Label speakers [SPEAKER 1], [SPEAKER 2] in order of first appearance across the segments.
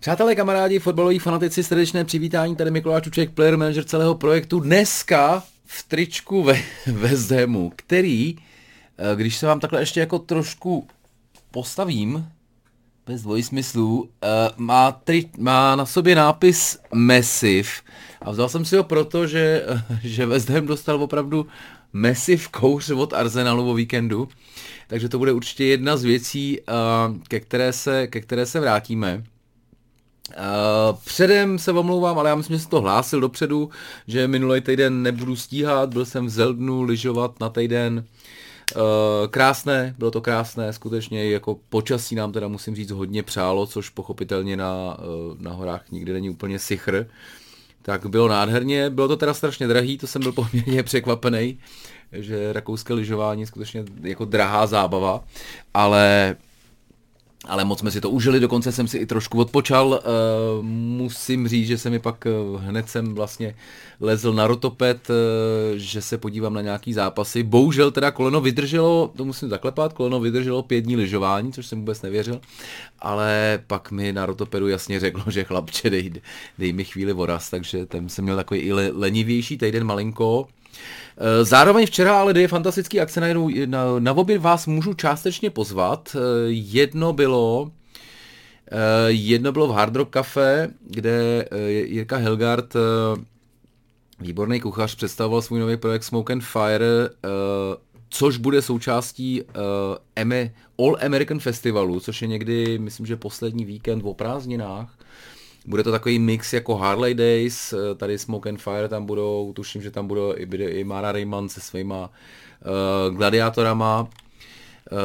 [SPEAKER 1] Přátelé, kamarádi, fotbaloví fanatici, srdečné přivítání, tady Mikuláš Čuček, player manager celého projektu. Dneska v tričku ve West Hamu, který, eh, když se vám takhle ještě jako trošku postavím, bez dvojsmyslů, eh, má, tri, má na sobě nápis Massive a vzal jsem si ho proto, že, že West Ham dostal opravdu Massive kouř od Arsenalu o víkendu, takže to bude určitě jedna z věcí, eh, ke které se, ke které se vrátíme. Uh, předem se omlouvám, ale já myslím, že jsem to hlásil dopředu, že minulý týden nebudu stíhat, byl jsem v Zeldnu lyžovat na týden. Uh, krásné, bylo to krásné, skutečně jako počasí nám teda musím říct hodně přálo, což pochopitelně na, uh, na horách nikdy není úplně sichr. Tak bylo nádherně, bylo to teda strašně drahý, to jsem byl poměrně překvapený, že rakouské lyžování je skutečně jako drahá zábava, ale ale moc jsme si to užili, dokonce jsem si i trošku odpočal. Uh, musím říct, že se mi pak uh, hned jsem vlastně lezl na rotopet, uh, že se podívám na nějaký zápasy. Bohužel teda koleno vydrželo, to musím zaklepat, koleno vydrželo pět dní lyžování, což jsem vůbec nevěřil, ale pak mi na rotopedu jasně řeklo, že chlapče, dej, dej mi chvíli voraz, takže ten jsem měl takový i lenivější týden malinko, Eh, zároveň včera ale je fantastický akce, na, na, na obě vás můžu částečně pozvat. Eh, jedno bylo eh, Jedno bylo v Hard Rock Cafe, kde Jirka Helgard, výborný kuchař, představoval svůj nový projekt Smoke and Fire, což bude součástí All American Festivalu, což je někdy, myslím, že poslední víkend o prázdninách. Bude to takový mix jako Harley Days, eh, tady Smoke and Fire tam budou, tuším, že tam budou i, i Mara Rayman se svýma uh, gladiátorama, uh,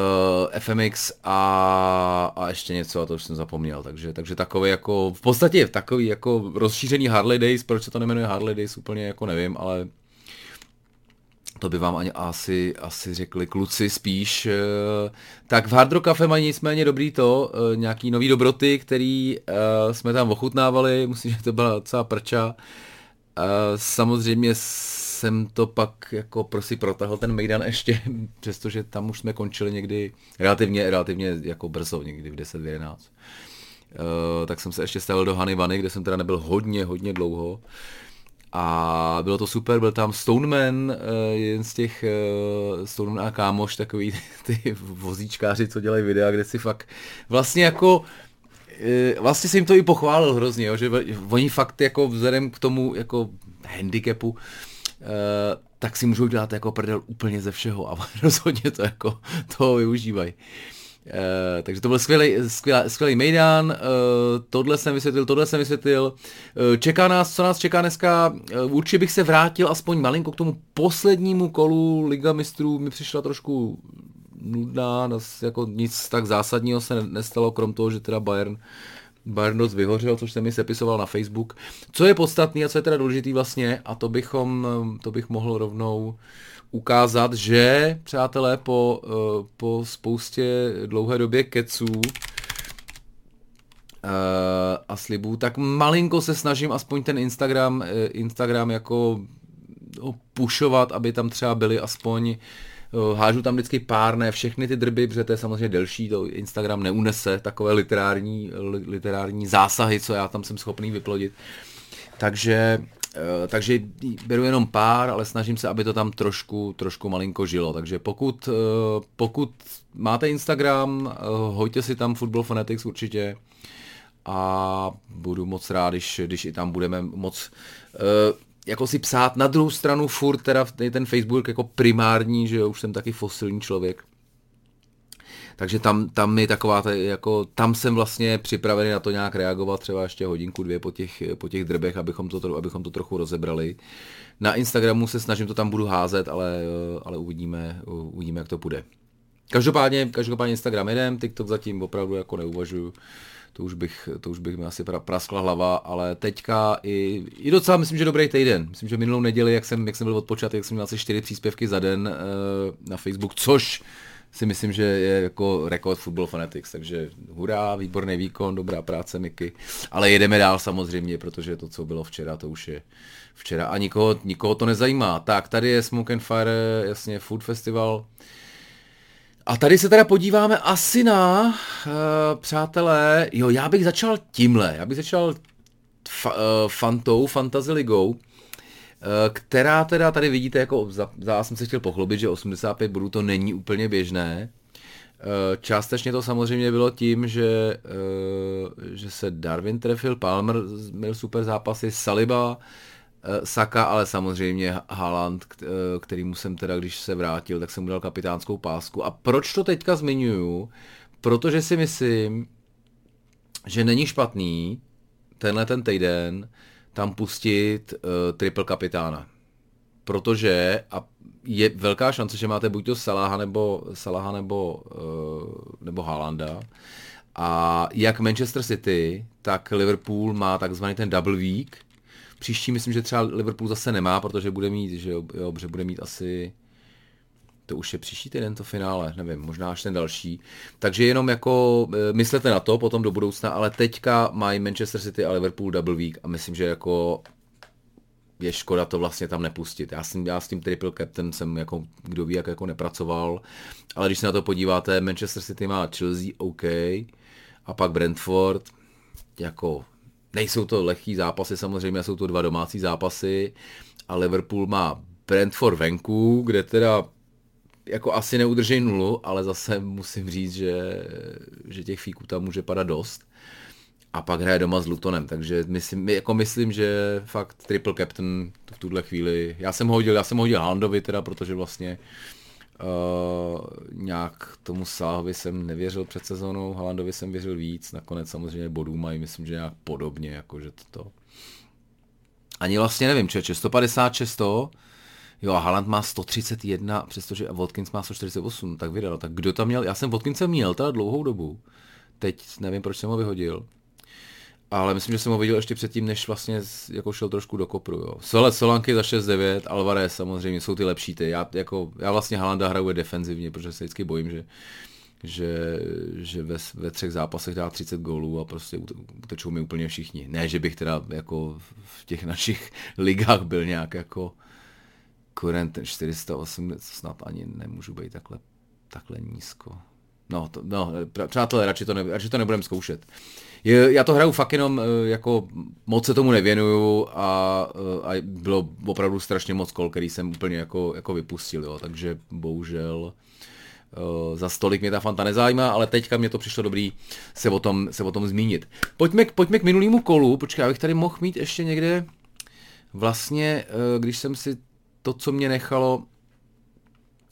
[SPEAKER 1] eh, FMX a, a ještě něco, a to už jsem zapomněl, takže, takže takový jako, v podstatě takový jako rozšířený Harley Days, proč se to nemenuje Harley Days, úplně jako nevím, ale to by vám ani asi, asi řekli kluci spíš. Eh, tak v Hard Rock Cafe mají nicméně dobrý to, eh, nějaký nový dobroty, který eh, jsme tam ochutnávali, musím, že to byla docela prča. Samozřejmě jsem to pak jako prosím protahl ten Mejdan ještě, přestože tam už jsme končili někdy relativně, relativně jako brzo, někdy v 10-11. Uh, tak jsem se ještě stavil do Hany Vany, kde jsem teda nebyl hodně, hodně dlouho. A bylo to super, byl tam Stoneman, uh, jeden z těch uh, Stoneman a kámoš, takový ty vozíčkáři, co dělají videa, kde si fakt vlastně jako uh, vlastně si jim to i pochválil hrozně, jo, že oni fakt jako vzhledem k tomu jako handicapu tak si můžou dělat jako prdel úplně ze všeho a rozhodně to jako toho využívají. Uh, takže to byl skvělý, skvělý, skvělý Mejdan, uh, tohle jsem vysvětlil, tohle jsem vysvětlil. Uh, čeká nás, co nás čeká dneska, uh, určitě bych se vrátil aspoň malinko k tomu poslednímu kolu Liga mistrů, mi přišla trošku nudná, jako nic tak zásadního se nestalo, krom toho, že teda Bayern Bayern dost vyhořel, což jsem mi sepisoval na Facebook. Co je podstatný a co je teda důležitý vlastně, a to bychom, to bych mohl rovnou uh, ukázat, že, přátelé, po, uh, po spoustě dlouhé době keců uh, a slibů, tak malinko se snažím aspoň ten Instagram, uh, Instagram jako pušovat, aby tam třeba byly aspoň hážu tam vždycky pár, ne všechny ty drby, protože to je samozřejmě delší, to Instagram neunese takové literární, literární zásahy, co já tam jsem schopný vyplodit. Takže Eh, takže beru jenom pár, ale snažím se, aby to tam trošku, trošku malinko žilo. Takže pokud, eh, pokud máte Instagram, eh, hoďte si tam Football Fanatics určitě a budu moc rád, když, když i tam budeme moc jako si psát. Na druhou stranu furt teda ten Facebook jako primární, že jo, už jsem taky fosilní člověk, takže tam, tam je taková, jako, tam jsem vlastně připravený na to nějak reagovat, třeba ještě hodinku, dvě po těch, po těch drbech, abychom to, abychom to trochu rozebrali. Na Instagramu se snažím to tam budu házet, ale, ale uvidíme, uvidíme, jak to půjde. Každopádně, každopádně Instagram jedem, TikTok zatím opravdu jako neuvažuju to už bych, to už bych mi asi praskla hlava, ale teďka i, i docela myslím, že dobrý týden. Myslím, že minulou neděli, jak jsem, jak jsem byl odpočatý, jak jsem měl asi čtyři příspěvky za den uh, na Facebook, což si myslím, že je jako rekord Football Fanatics, takže hurá, výborný výkon, dobrá práce Miky, ale jedeme dál samozřejmě, protože to, co bylo včera, to už je včera. A nikoho, nikoho to nezajímá. Tak, tady je Smoke and Fire, jasně Food Festival, A tady se teda podíváme asi na, uh, přátelé, jo, já bych začal tímhle, já bych začal fa, uh, Fantou, Fantasy Ligou, která teda tady vidíte, jako za, za jsem se chtěl pochlubit, že 85 bodů to není úplně běžné. Uh, částečně to samozřejmě bylo tím, že, uh, že se Darwin trefil, Palmer měl super zápasy, Saliba, Eh, Saka, ale samozřejmě Haaland, eh, který jsem teda, když se vrátil, tak jsem mu dal kapitánskou pásku. A proč to teďka zmiňuju? Protože si myslím, že není špatný tenhle ten týden tam pustit uh, triple kapitána. Protože a je velká šance, že máte buď to Salaha nebo, Salaha nebo, uh, nebo Haalanda. A jak Manchester City, tak Liverpool má takzvaný ten double week, Příští myslím, že třeba Liverpool zase nemá, protože bude mít, že jo, jo že bude mít asi to už je příští týden to finále, nevím, možná až ten další. Takže jenom jako e, myslete na to potom do budoucna, ale teďka mají Manchester City a Liverpool double week a myslím, že jako je škoda to vlastně tam nepustit. Já, jsem, já s tím triple captain jsem jako, kdo ví, jak jako nepracoval, ale když se na to podíváte, Manchester City má Chelsea, OK, a pak Brentford, jako Nejsou to lehký zápasy, samozřejmě jsou to dva domácí zápasy a Liverpool má Brentford venku, kde teda jako asi neudržej nulu, ale zase musím říct, že, že těch fíků tam může padat dost. A pak hraje doma s Lutonem, takže myslím, jako myslím, že fakt triple captain v tuhle chvíli, já jsem ho hodil, já jsem ho hodil Handovi teda, protože vlastně uh, nějak tomu Sáhovi jsem nevěřil před sezónou, Halandovi jsem věřil víc, nakonec samozřejmě bodů mají, myslím, že nějak podobně, jakože to. Ani vlastně nevím, čeče, 156 to, jo a Haaland má 131, přestože Watkins má 148, tak vydal, tak kdo tam měl, já jsem Watkinse měl teda dlouhou dobu, teď nevím, proč jsem ho vyhodil, ale myslím, že jsem ho viděl ještě předtím, než vlastně jako šel trošku do kopru. Jo. Sole, Solanky za 6-9, Alvarez samozřejmě jsou ty lepší ty. Já, jako, já vlastně Halanda hraju defenzivně, protože se vždycky bojím, že že, že ve, ve třech zápasech dá 30 gólů a prostě utečou mi úplně všichni. Ne, že bych teda jako v těch našich ligách byl nějak jako kurent 408, snad ani nemůžu být takhle, takhle nízko. No, to, no přátelé, radši to, ne, radši to nebudeme zkoušet. Já to hraju fakt jenom, eh, jako moc se tomu nevěnuju a, eh, a bylo opravdu strašně moc kol, který jsem úplně jako, jako vypustil, jo, takže bohužel Uh, za stolik mě ta fanta nezajímá, ale teďka mě to přišlo dobrý se o tom, se o tom zmínit. Pojďme, pojďme k minulému kolu, počkej, abych tady mohl mít ještě někde vlastně, když jsem si to, co mě nechalo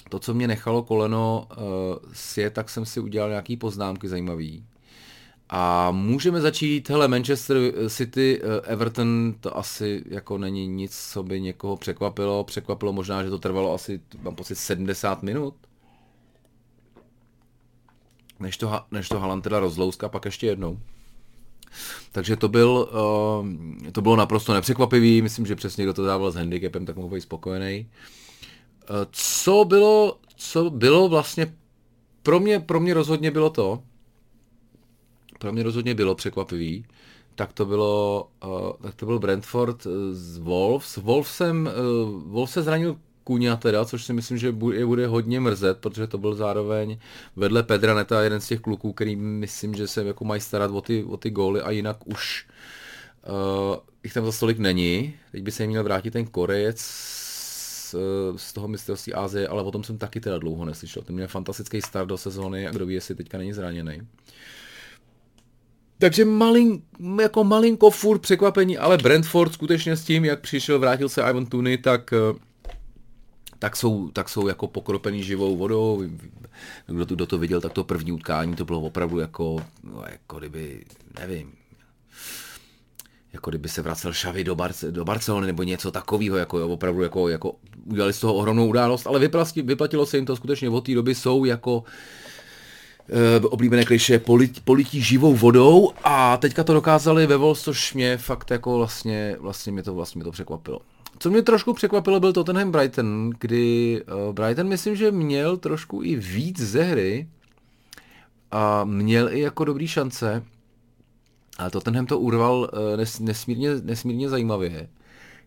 [SPEAKER 1] to, co mě nechalo koleno uh, sje, tak jsem si udělal nějaký poznámky zajímavý. A můžeme začít, hele, Manchester City, eh, Everton, to asi jako není nic, co by někoho překvapilo. Překvapilo možná, že to trvalo asi, mám pocit, 70 minut. Než to, než to Haaland teda rozlouska, pak ještě jednou. Takže to, byl, uh, to bylo naprosto nepřekvapivý, myslím, že přesně kdo to dával s handicapem, tak mohl být spokojený. Uh, co bylo, co bylo vlastně, pro mě, pro mě rozhodně bylo to, pro mě rozhodně bylo překvapivý, tak to bylo, uh, tak to byl Brentford z Wolves. Wolvesem, uh, Wolves se zranil Kuňa teda, což si myslím, že bude, bude hodně mrzet, protože to byl zároveň vedle Pedra Neta jeden z těch kluků, který myslím, že se jako mají starat o ty, o ty góly a jinak už uh, jich tam za stolik není. Teď by se měl vrátit ten Korejec z, z toho mistrovství Asie, ale o tom jsem taky teda dlouho neslyšel. Ten měl fantastický start do sezóny a kdo ví, jestli teďka není zraněný. Takže malin, jako malinko furt překvapení, ale Brentford skutečně s tím, jak přišel, vrátil se Ivan Tuny, tak, eh, tak, jsou, tak jsou jako pokropený živou vodou. Kdo to, kdo to viděl, tak to první utkání to bylo opravdu jako, no, jako kdyby, nevím, jako kdyby se vracel Xavi do, Barce, do Barcelony nebo něco takového, jako opravdu jako, jako udělali z toho ohromnou událost, ale vyplatilo, vyplatilo se jim to skutečně od té doby jsou jako uh, oblíbené kliše polit, polití živou vodou a teďka to dokázali ve Wolves, což mě fakt jako vlastně, vlastně mě to, vlastně mě to překvapilo. Co mě trošku překvapilo, byl Tottenham Brighton, kdy uh, Brighton myslím, že měl trošku i víc ze hry a měl i jako dobrý šance, ale Tottenham to urval uh, nes, nesmírně, nesmírně zajímavě.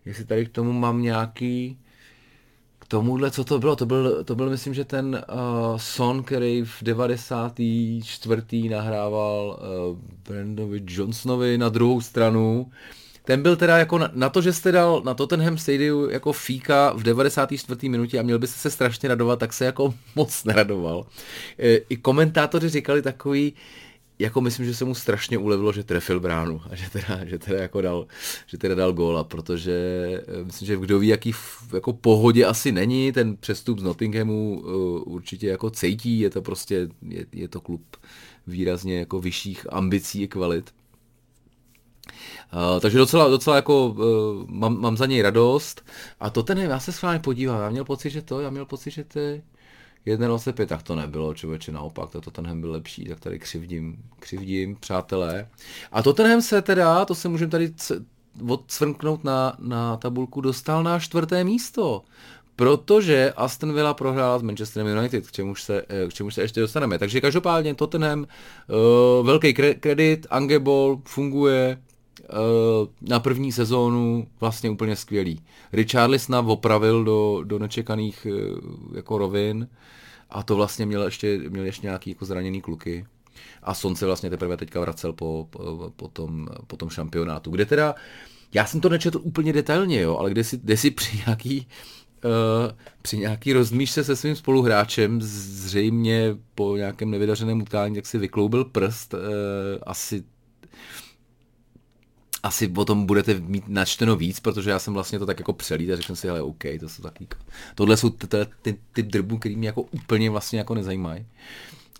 [SPEAKER 1] Jestli tady k tomu mám nějaký, k tomuhle, co to bylo? To byl, to byl myslím, že ten uh, Son, který v 94. nahrával uh, Brandovi Johnsonovi na druhou stranu. Ten byl teda jako na, na to, že jste dal na Tottenham Stadium jako fíka v 94. minutě a měl byste se strašně radovat, tak se jako moc neradoval. E, I komentátoři říkali takový, jako myslím, že se mu strašně ulevilo, že trefil bránu a že teda, že teda jako dal, že teda dal góla, protože eh, myslím, že kdo ví, jaký jako pohodě asi není, ten přestup z Nottinghamu uh, určitě jako cejtí, je to prostě, je, je to klub výrazně jako vyšších ambicí a kvalit. Takže docela, docela jako uh, mám, mám za něj radost a to ten, já se s vámi podívám, já měl pocit, že to, já měl pocit, že to 1,25, tak to nebylo, člověče, naopak, to Tottenham byl lepší, tak tady křivdím, křivdím, přátelé. A Tottenham se teda, to se můžeme tady odsvrknout na, na tabulku, dostal na čtvrté místo protože Aston Villa prohrála s Manchesterem United, k čemuž se, eh, k čemuž se ještě dostaneme. Takže každopádně Tottenham, uh, velký kredit, Angebol funguje, na první sezónu vlastně úplně skvělý. Richarlison opravil do, do nečekaných uh, jako rovin a to vlastně měl ještě, měl ještě nějaký jako zraněný kluky. A Son se vlastně teprve teďka vracel po, po, po, tom, po tom šampionátu, kde teda, já jsem to nečetl úplně detailně, jo, ale kde si, kde si při nějaký Uh, při nějaký rozmíšce se svým spoluhráčem, zřejmě po nějakém nevydařeném utkání, tak si vykloubil prst, uh, asi asi o tom budete mít načteno víc, protože já jsem vlastně to tak jako přelít a řekl si, ale OK, to jsou taky, tohle jsou ty, ty, ty drbů, který mě jako úplně vlastně jako nezajímají.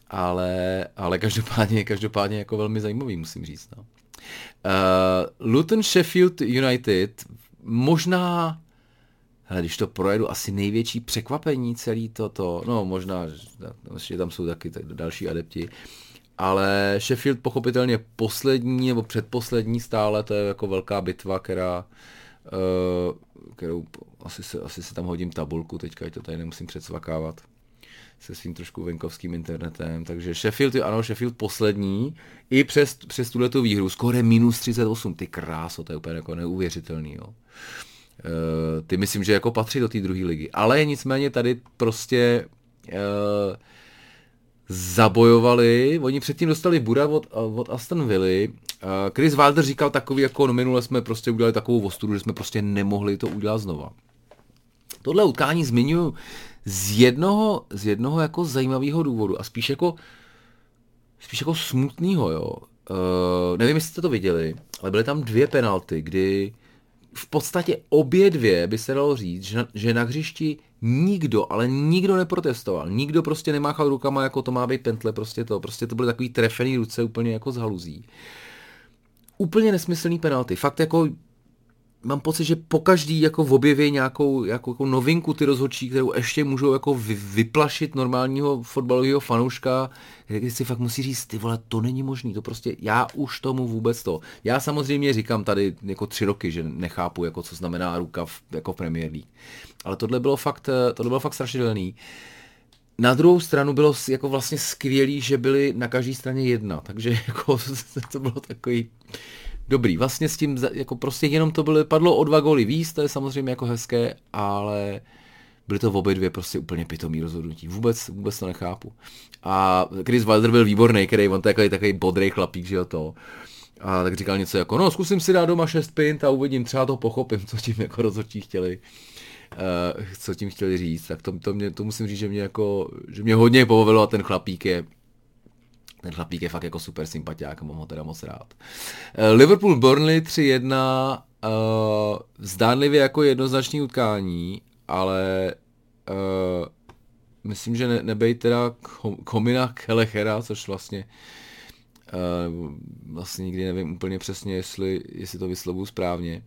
[SPEAKER 1] Ale, ale každopádně, každopádně jako velmi zajímavý, musím říct. No. Uh, Luton Sheffield United, možná, hele, když to projedu, asi největší překvapení celý toto, no možná, že tam jsou taky tak další adepti, ale Sheffield pochopitelně poslední nebo předposlední stále, to je jako velká bitva, která, uh, kterou asi se, asi se tam hodím tabulku teďka, to tady nemusím předsvakávat se svým trošku venkovským internetem, takže Sheffield, ano, Sheffield poslední, i přes, přes tuhle tu výhru, skoro minus 38, ty kráso, to je úplně jako neuvěřitelný, jo. Uh, ty myslím, že jako patří do té druhé ligy, ale nicméně tady prostě uh, zabojovali, oni předtím dostali Buda od, od Aston Villa. Chris Wilder říkal takový, jako no minule jsme prostě udělali takovou ostudu, že jsme prostě nemohli to udělat znova. Tohle utkání zmiňuji z jednoho, z jednoho jako zajímavého důvodu a spíš jako spíš jako smutného, jo. Uh, nevím, jestli jste to viděli, ale byly tam dvě penalty, kdy v podstatě obě dvě by se dalo říct, že na, že na hřišti nikdo, ale nikdo neprotestoval. Nikdo prostě nemáchal rukama, jako to má být pentle, prostě to. Prostě to byly takový trefený ruce úplně jako z haluzí. Úplně nesmyslný penalty. Fakt jako mám pocit, že po každý jako v objevě nějakou jako, novinku ty rozhodčí, kterou ještě můžou jako vy, vyplašit normálního fotbalového fanouška, když si fakt musí říct, ty vole, to není možný, to prostě, já už tomu vůbec to. Já samozřejmě říkám tady jako tři roky, že nechápu, jako co znamená ruka v, jako v Premier League. Ale tohle bylo fakt, tohle bylo fakt strašidelný. Na druhou stranu bylo jako vlastně skvělý, že byli na každé straně jedna, takže jako to bylo takový dobrý. Vlastně s tím, jako prostě jenom to bylo, padlo o dva góly víc, to je samozřejmě jako hezké, ale byly to v obě dvě prostě úplně pitomý rozhodnutí. Vůbec, vůbec to nechápu. A Chris Wilder byl výborný, který on takový takový bodrý chlapík, že jo to. A tak říkal něco jako, no zkusím si dát doma 6 pint a uvidím, třeba to pochopím, co tím jako rozhodčí chtěli. Uh, co tím chtěli říct, tak to, to, mě, to musím říct, že mě jako, že mě hodně pobavilo a ten chlapík je ten chlapík je fakt jako super sympatiák, mám ho teda moc rád. Eh, Liverpool Burnley 3-1, uh, zdánlivě jako jednoznačný utkání, ale uh, myslím, že ne, nebej teda Komina Kelechera, což vlastně uh, vlastně nikdy nevím úplně přesně, jestli, jestli to vyslovuju správně,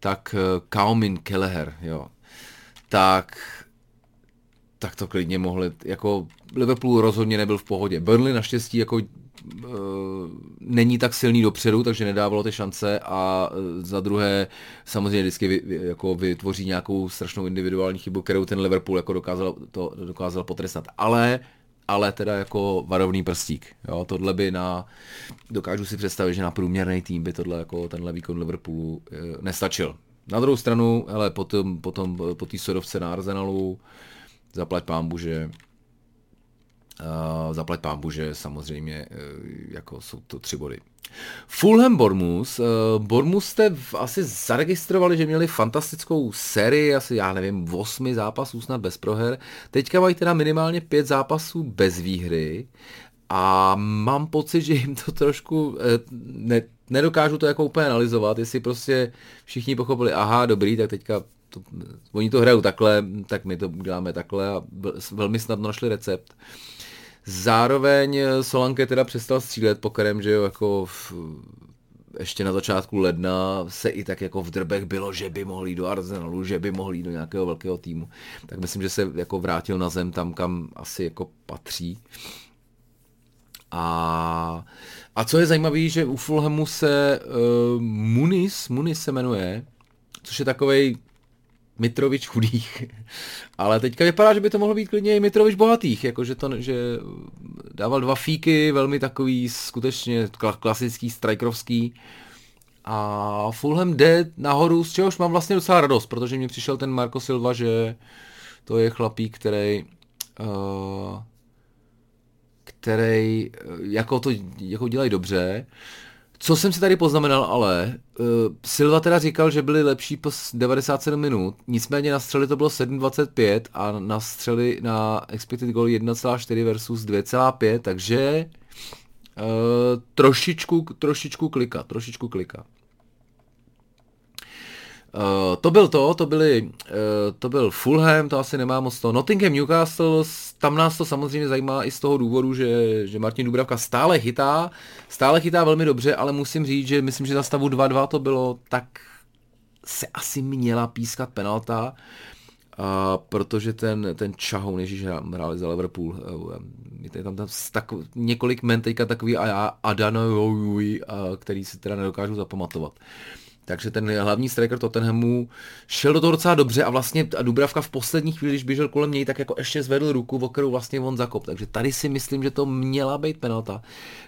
[SPEAKER 1] tak uh, Kaumin Keleher, jo. Tak tak to klidně mohli, jako Liverpool rozhodně nebyl v pohodě. Burnley naštěstí jako uh, není tak silný dopředu, takže nedávalo ty šance a uh, za druhé samozřejmě vždycky vy, jako vytvoří nějakou strašnou individuální chybu, kterou ten Liverpool jako dokázal, to, dokázal potrestat. Ale ale teda jako varovný prstík. Jo, tohle by na, dokážu si představit, že na průměrný tým by tohle jako tenhle výkon Liverpoolu e, nestačil. Na druhou stranu, hele, potom, potom po té sodovce na Arsenalu, zaplať pámbu, že Uh, zaplať pámbu, že samozřejmě uh, jako jsou to tři body. Fulham Bormus. Uh, Bormus jste v, asi zaregistrovali, že měli fantastickou sérii, asi já nevím, osmi zápasů snad bez proher. Teďka mají teda minimálně pět zápasů bez výhry a mám pocit, že jim to trošku, ne, nedokážu to jako úplně analyzovat, jestli prostě všichni pochopili, aha, dobrý, tak teďka to, oni to hrajou takhle, tak my to děláme takhle a velmi snadno našli recept. Zároveň Solanke teda přestal střílet pokerem, že jo, jako v, ještě na začátku ledna se i tak jako v drbech bylo, že by mohl jít do Arsenalu, že by mohl jít do nějakého velkého týmu. Tak myslím, že se jako vrátil na zem tam, kam asi jako patří. A, a co je zajímavé, že u Fulhamu se uh, Muniz, Muniz se jmenuje, což je takovej Mitrovič chudých. Ale teďka vypadá, že by to mohlo být klidně i Mitrovič bohatých, jakože to, že dával dva fíky, velmi takový skutečně klasický, strikerovský. A Fulham jde nahoru, z čehož mám vlastně docela radost, protože mi přišel ten Marco Silva, že to je chlapík, který uh, který eh, jako to jako dělají dobře. Co jsem si tady poznamenal, ale uh, Silva teda říkal, že byli lepší po 97 minut, nicméně na střely to bylo 7.25 a na střely na expected goal 1.4 versus 2.5, takže uh, trošičku, trošičku klika, trošičku klika. Uh, to byl to, to, byli, uh, to byl Fulham, to asi nemá moc to. Nottingham Newcastle, tam nás to samozřejmě zajímá i z toho důvodu, že, že Martin Dubravka stále chytá, stále chytá velmi dobře, ale musím říct, že myslím, že za stavu 2-2 to bylo, tak se asi měla pískat penalta, uh, protože ten, ten Čahoun, ježíš, hráli za Liverpool, je tam, tam tak, několik men teďka takový Adano, který si teda nedokážu zapamatovat. Uh, takže ten hlavní striker Tottenhamu šel do toho docela dobře a vlastně a Dubravka v poslední chvíli, když běžel kolem něj, tak jako ještě zvedl ruku, o kterou vlastně on zakop. Takže tady si myslím, že to měla být penalta.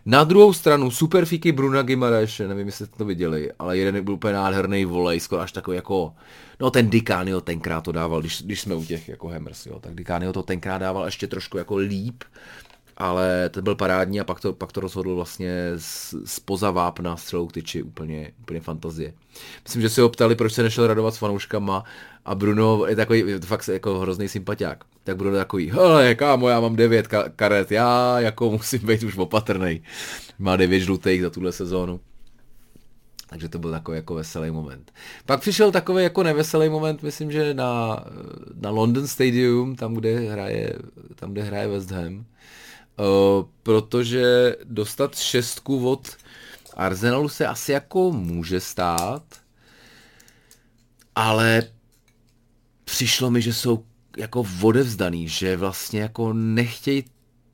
[SPEAKER 1] Na druhou stranu superfíky Bruna Gimareš, nevím, jestli jste to viděli, ale jeden byl úplně nádherný volej, skoro až takový jako, no ten Dikánio tenkrát to dával, když, když jsme u těch jako Hammers, jo, tak Dikánio to tenkrát dával ještě trošku jako líp, ale ten byl parádní a pak to, pak to rozhodl vlastně spoza vápna střelou k tyči, úplně, úplně fantazie. Myslím, že si ho ptali, proč se nešel radovat s fanouškama a Bruno je takový fakt jako hrozný sympatiák. Tak Bruno je takový, hele kámo, já mám devět karet, já jako musím být už opatrný. Má devět žlutých za tuhle sezónu. Takže to byl takový jako veselý moment. Pak přišel takový jako neveselý moment, myslím, že na, na London Stadium, tam, kde hraje, tam, kde hraje West Ham protože dostat šestku od Arsenalu se asi jako může stát, ale přišlo mi, že jsou jako vodevzdaný, že vlastně jako nechtějí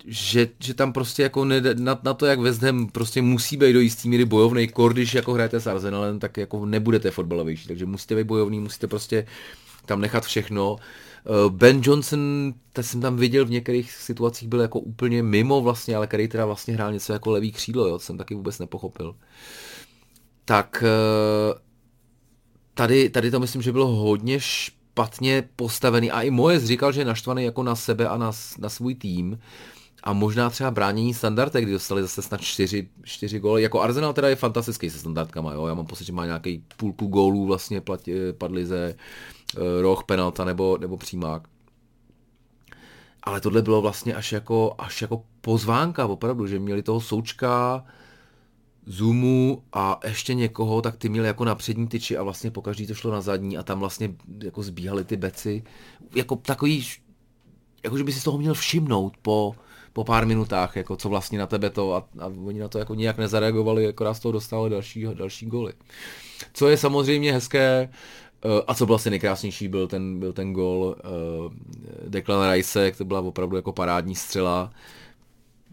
[SPEAKER 1] že, že tam prostě jako ne, na, na, to, jak West Ham prostě musí být do jistý míry bojovný, kor, když jako hrajete s Arsenalem, tak jako nebudete fotbalovější, takže musíte být bojovný, musíte prostě tam nechat všechno. Eh, ben Johnson, ten jsem tam viděl v některých situacích, byl jako úplně mimo vlastně, ale který teda vlastně hrál něco jako levý křídlo, jo, to jsem taky vůbec nepochopil. Tak eh, tady, tady to myslím, že bylo hodně špatně postavený a i moje říkal, že je naštvaný jako na sebe a na, na svůj tým a možná třeba bránění standardek, kdy dostali zase snad čtyři, čtyři góly. Jako Arsenal teda je fantastický se standardkama, jo. Já mám pocit, že má nějaký půlku gólů vlastně platí, padly ze roh, penalta nebo, nebo přímák. Ale tohle bylo vlastně až jako, až jako pozvánka, opravdu, že měli toho součka, Zoomu a ještě někoho, tak ty měli jako na přední tyči a vlastně pokaždý to šlo na zadní a tam vlastně jako zbíhaly ty beci. Jako takový, jako že by si z toho měl všimnout po, po pár minutách, jako co vlastně na tebe to a, a oni na to jako nijak nezareagovali, akorát z toho dostali další, další goly. Co je samozřejmě hezké, eh, a co bylo asi nejkrásnější, byl ten, byl ten gol uh, Declan Rice, to byla opravdu jako parádní střela,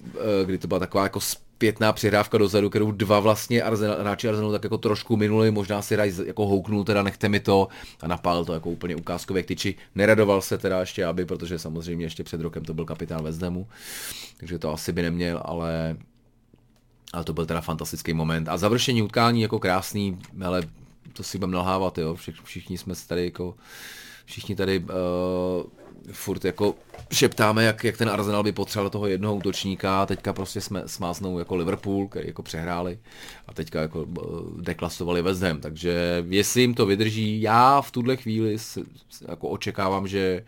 [SPEAKER 1] uh, kdy to byla taková jako pětná přihrávka dozadu, kterou dva vlastně Arsenal, hráči Arsenalu tak jako trošku minuli, možná si Rice jako houknul, teda nechte mi to a napálil to jako úplně ukázkově k tyči. Neradoval se teda ještě, aby, protože samozřejmě ještě před rokem to byl kapitán West Hamu, takže to asi by neměl, ale ale to byl teda fantastický moment. A završení utkání jako krásný, ale to si budeme nalhávat, jo, Všich, všichni jsme tady jako, všichni tady uh, furt jako šeptáme, jak, jak ten Arsenal by potřeboval toho jednoho útočníka, teďka prostě jsme smáznou jako Liverpool, který jako přehráli a teďka jako uh, deklasovali West Ham, takže jestli jim to vydrží, já v tuhle chvíli s, jako očekávám, že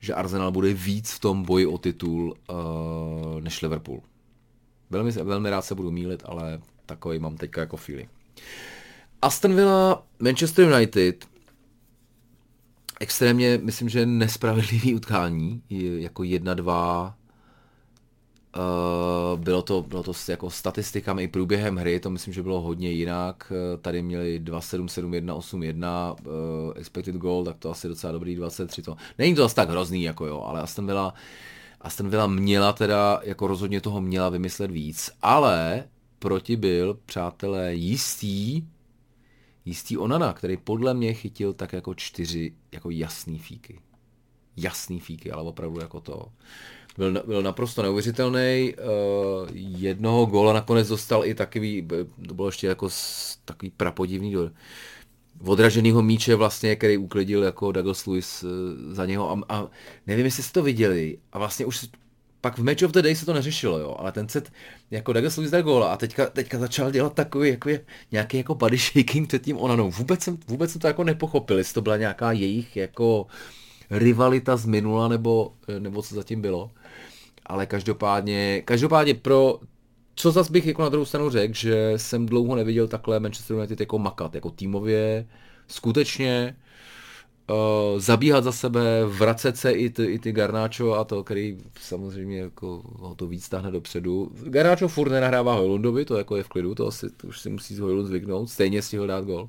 [SPEAKER 1] že Arsenal bude víc v tom boji o titul uh, než Liverpool. Velmi, velmi rád se budu mílit, ale takový mám teďka jako feeling. Aston Villa, Manchester United, extrémně, myslím, že nespravedlivý utkání, jako 1-2, Uh, bylo to, bylo to s jako statistikami i průběhem hry, to myslím, že bylo hodně jinak. Uh, tady měli 2-7-7-1-8-1 uh, expected goal, tak to asi docela dobrý 23. To. Není to asi tak hrozný, jako jo, ale Aston Villa, Aston Villa měla teda, jako rozhodně toho měla vymyslet víc, ale proti byl, přátelé, jistý, jistý Onana, který podle mě chytil tak jako čtyři jako jasný fíky. Jasný fíky, ale opravdu jako to byl, byl naprosto neuvěřitelný. Uh, jednoho góla nakonec dostal i takový, to bylo ještě jako takový prapodivný do odraženýho míče vlastně, který uklidil jako Douglas Lewis uh, za něho a, a nevím, jestli jste to viděli a vlastně už pak v Match of the Day se to neřešilo, jo, ale ten set, jako Douglas Lewis dal góla a teďka, teďka začal dělat takový jako je, nějaký jako body shaking před tím onanou. Vůbec jsem, vůbec jsem to jako nepochopil, jestli to byla nějaká jejich jako rivalita z minula nebo, nebo co zatím bylo ale každopádně, každopádně pro co zase bych jako na druhou stranu řekl, že jsem dlouho neviděl takhle Manchester United jako makat, jako týmově, skutečně uh, zabíhat za sebe, vracet se i ty, i ty Garnáčo a to, který samozřejmě jako ho to víc táhne dopředu. Garnáčo furt nenahrává Hojlundovi, to jako je v klidu, to asi to už si musí z Hojlund zvyknout, stejně stihl dát gol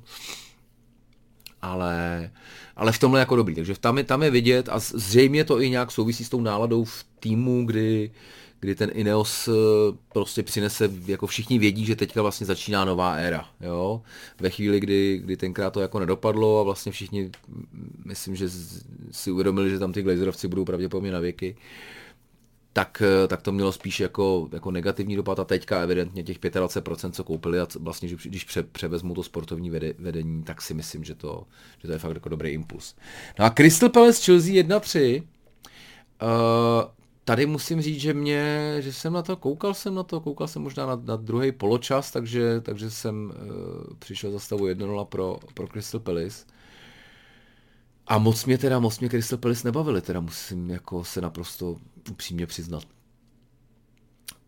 [SPEAKER 1] ale, ale v tomhle jako dobrý. Takže tam je, tam je vidět a zřejmě to i nějak souvisí s tou náladou v týmu, kdy, kdy ten Ineos eh, prostě přinese, jako všichni vědí, že teďka vlastně začíná nová éra, jo. Ve chvíli, kdy, kdy tenkrát to jako nedopadlo a vlastně všichni, myslím, že si uvědomili, že tam ty Glazerovci budou pravděpodobně na věky, tak, eh, tak to mělo spíš jako, jako negativní dopad a teďka evidentně těch 25%, co koupili a vlastně, že když pře, převezmu to sportovní vedení, tak si myslím, že to, že to je fakt jako dobrý impuls. No a Crystal Palace Chelsea 1-3, uh, tady musím říct, že mě, že jsem na to, koukal jsem na to, koukal jsem možná na, na druhý poločas, takže, takže jsem uh, přišel za stavu 1-0 pro, pro Crystal Palace. A moc mě teda, moc mě Crystal Palace nebavili, teda musím jako se naprosto upřímně přiznat.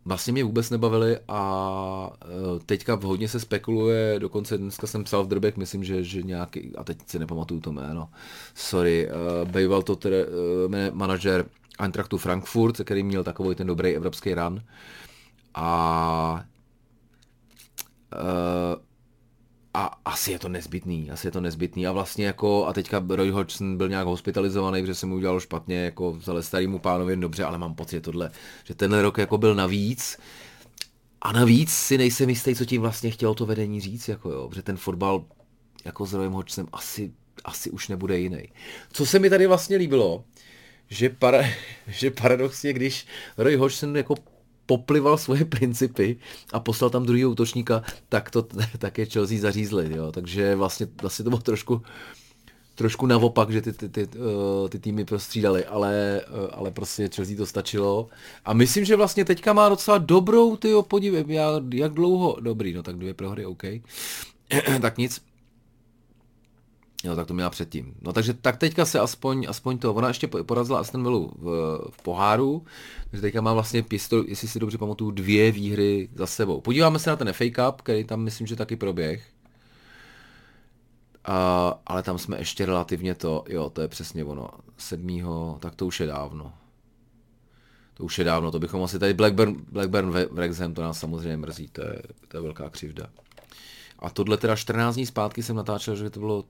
[SPEAKER 1] Vlastně mě vůbec nebavili a e, teďka hodně se spekuluje, dokonce dneska jsem psal v Drbek, myslím, že, že nějaký, a teď si nepamatuju to jméno, sorry, uh, býval to tedy uh, manažer Eintrachtu Frankfurt, který měl takový ten dobrý evropský run. A uh, a asi je to nezbytný, asi je to nezbytný. A vlastně jako, a teďka Roy Hodgson byl nějak hospitalizovaný, protože se mu udělalo špatně, jako vzali starýmu pánovi dobře, ale mám pocit tohle, že tenhle rok jako byl navíc. A navíc si nejsem jistý, co tím vlastně chtělo to vedení říct, jako jo, že ten fotbal jako s Royem Hodgsonem asi, asi už nebude jiný. Co se mi tady vlastně líbilo, že, para, že paradoxně, když Roy Hodgson jako poplival svoje principy a poslal tam druhého útočníka, tak to také Chelsea zařízli, jo. Takže vlastně, vlastně to bylo trošku, trošku naopak, že ty, ty, ty, uh, ty týmy prostřídali, ale, uh, ale prostě Chelsea to stačilo. A myslím, že vlastně teďka má docela dobrou, ty podívej, já, jak dlouho, dobrý, no tak dvě prohry, OK. tak nic, Jo, tak to měla předtím. No takže tak teďka se aspoň, aspoň to, ona ještě porazila Aston Villa v, v poháru, takže teďka má vlastně pistol, jestli si dobře pamatuju, dvě výhry za sebou. Podíváme se na ten FA Cup, který tam myslím, že taky proběh. A, ale tam jsme ještě relativně to, jo, to je přesně ono, sedmýho, tak to už je dávno. To už je dávno, to bychom asi tady Blackburn, Blackburn Wrexham, to nás samozřejmě mrzí, to je, to je velká křivda. A tohle teda 14 dní zpátky jsem natáčel, že to bylo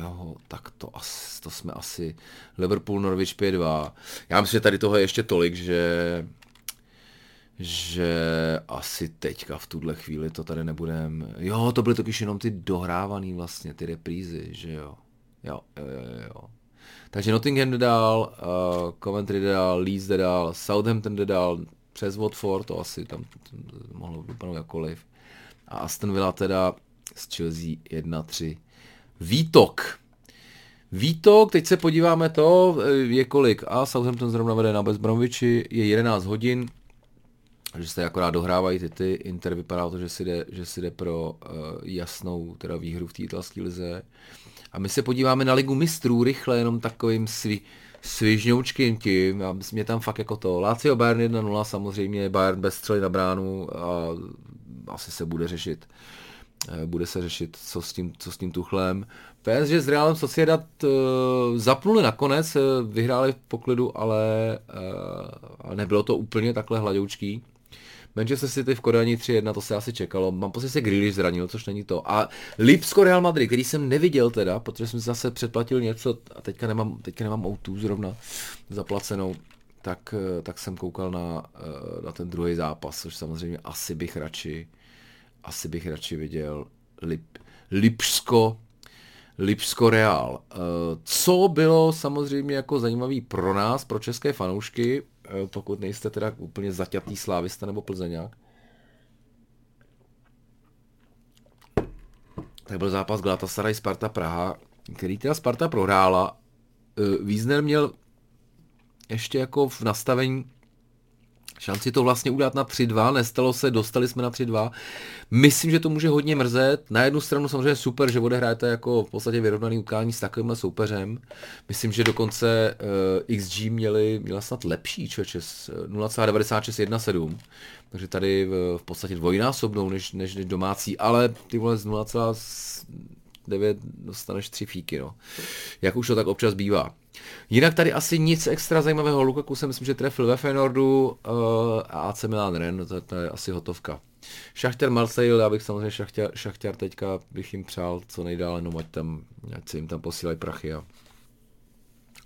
[SPEAKER 1] Jo, tak to, as, to jsme asi Liverpool Norwich 5-2. Já myslím, že tady toho je ještě tolik, že že asi teďka v tuhle chvíli to tady nebudem. Jo, to byly totiž jenom ty dohrávaný vlastně, ty reprízy, že jo. Jo, jo, jo, jo. Takže Nottingham jde dál, uh, Coventry jde dál, Leeds jde dál, Southampton jde dál, přes Watford, to asi tam mohlo dopadnout jakkoliv. A Aston Villa teda z Chelsea 1-3. Výtok. Výtok, teď se podíváme to, je kolik. A Southampton zrovna vede na West Bromwichi, je 11 hodin, že se akorát dohrávají ty, ty Inter vypadá to, že si jde, že si jde pro uh, jasnou teda výhru v té italské lize. A my se podíváme na ligu mistrů rychle, jenom takovým svý, svižňoučkým tím, a mě tam fakt jako to, Lazio Bayern 1-0 samozřejmě, Bayern bez střely na bránu a asi se bude řešit eh, bude se řešit, co s tím, co s tím Tuchlem. PSG s Realem Sociedad uh, zapnuli nakonec, uh, vyhráli v poklidu, ale uh, nebylo to úplně takhle hladoučký. Manchester City v Kodani 3-1, to se asi čekalo. Mám pocit, že se Grealish zranil, což není to. A Lipsko Real Madrid, který jsem neviděl teda, protože jsem zase předplatil něco a teďka nemám, teďka nemám O2 zrovna zaplacenou, tak, tak jsem koukal na, na ten druhý zápas, což samozřejmě asi bych radši, asi bych radši viděl Lip, Lipsko Lipsko Real. Co bylo samozřejmě jako zajímavý pro nás, pro české fanoušky, Eh, pokud nejste teda úplně zaťatý slávista nebo plzeňák. Tak byl zápas Galatasaray Sparta Praha, který teda Sparta prohrála. Eh, Wiesner měl ještě jako v nastavení šanci to vlastně udělat na 3-2, nestalo se, dostali jsme na 3-2. Myslím, že to může hodně mrzet. Na jednu stranu samozřejmě super, že odehrajete jako v podstatě vyrovnaný utkání s takovýmhle soupeřem. Myslím, že dokonce uh, XG měli, měla snad lepší člověče, 0,9617, takže tady v, v podstatě dvojnásobnou než, než domácí, ale ty vole z 0,9 dostaneš tři fíky, no. Jak už to tak občas bývá. Jinak tady asi nic extra zajímavého. Lukaku jsem myslím, že trefil ve Feyenoordu uh, a AC Milan Ren, to, to je asi hotovka. Šachtar Marseille, já bych samozřejmě Šachtar, Šachtar teďka bych jim přál co nejdále, no ať tam, ať si jim tam posílají prachy a,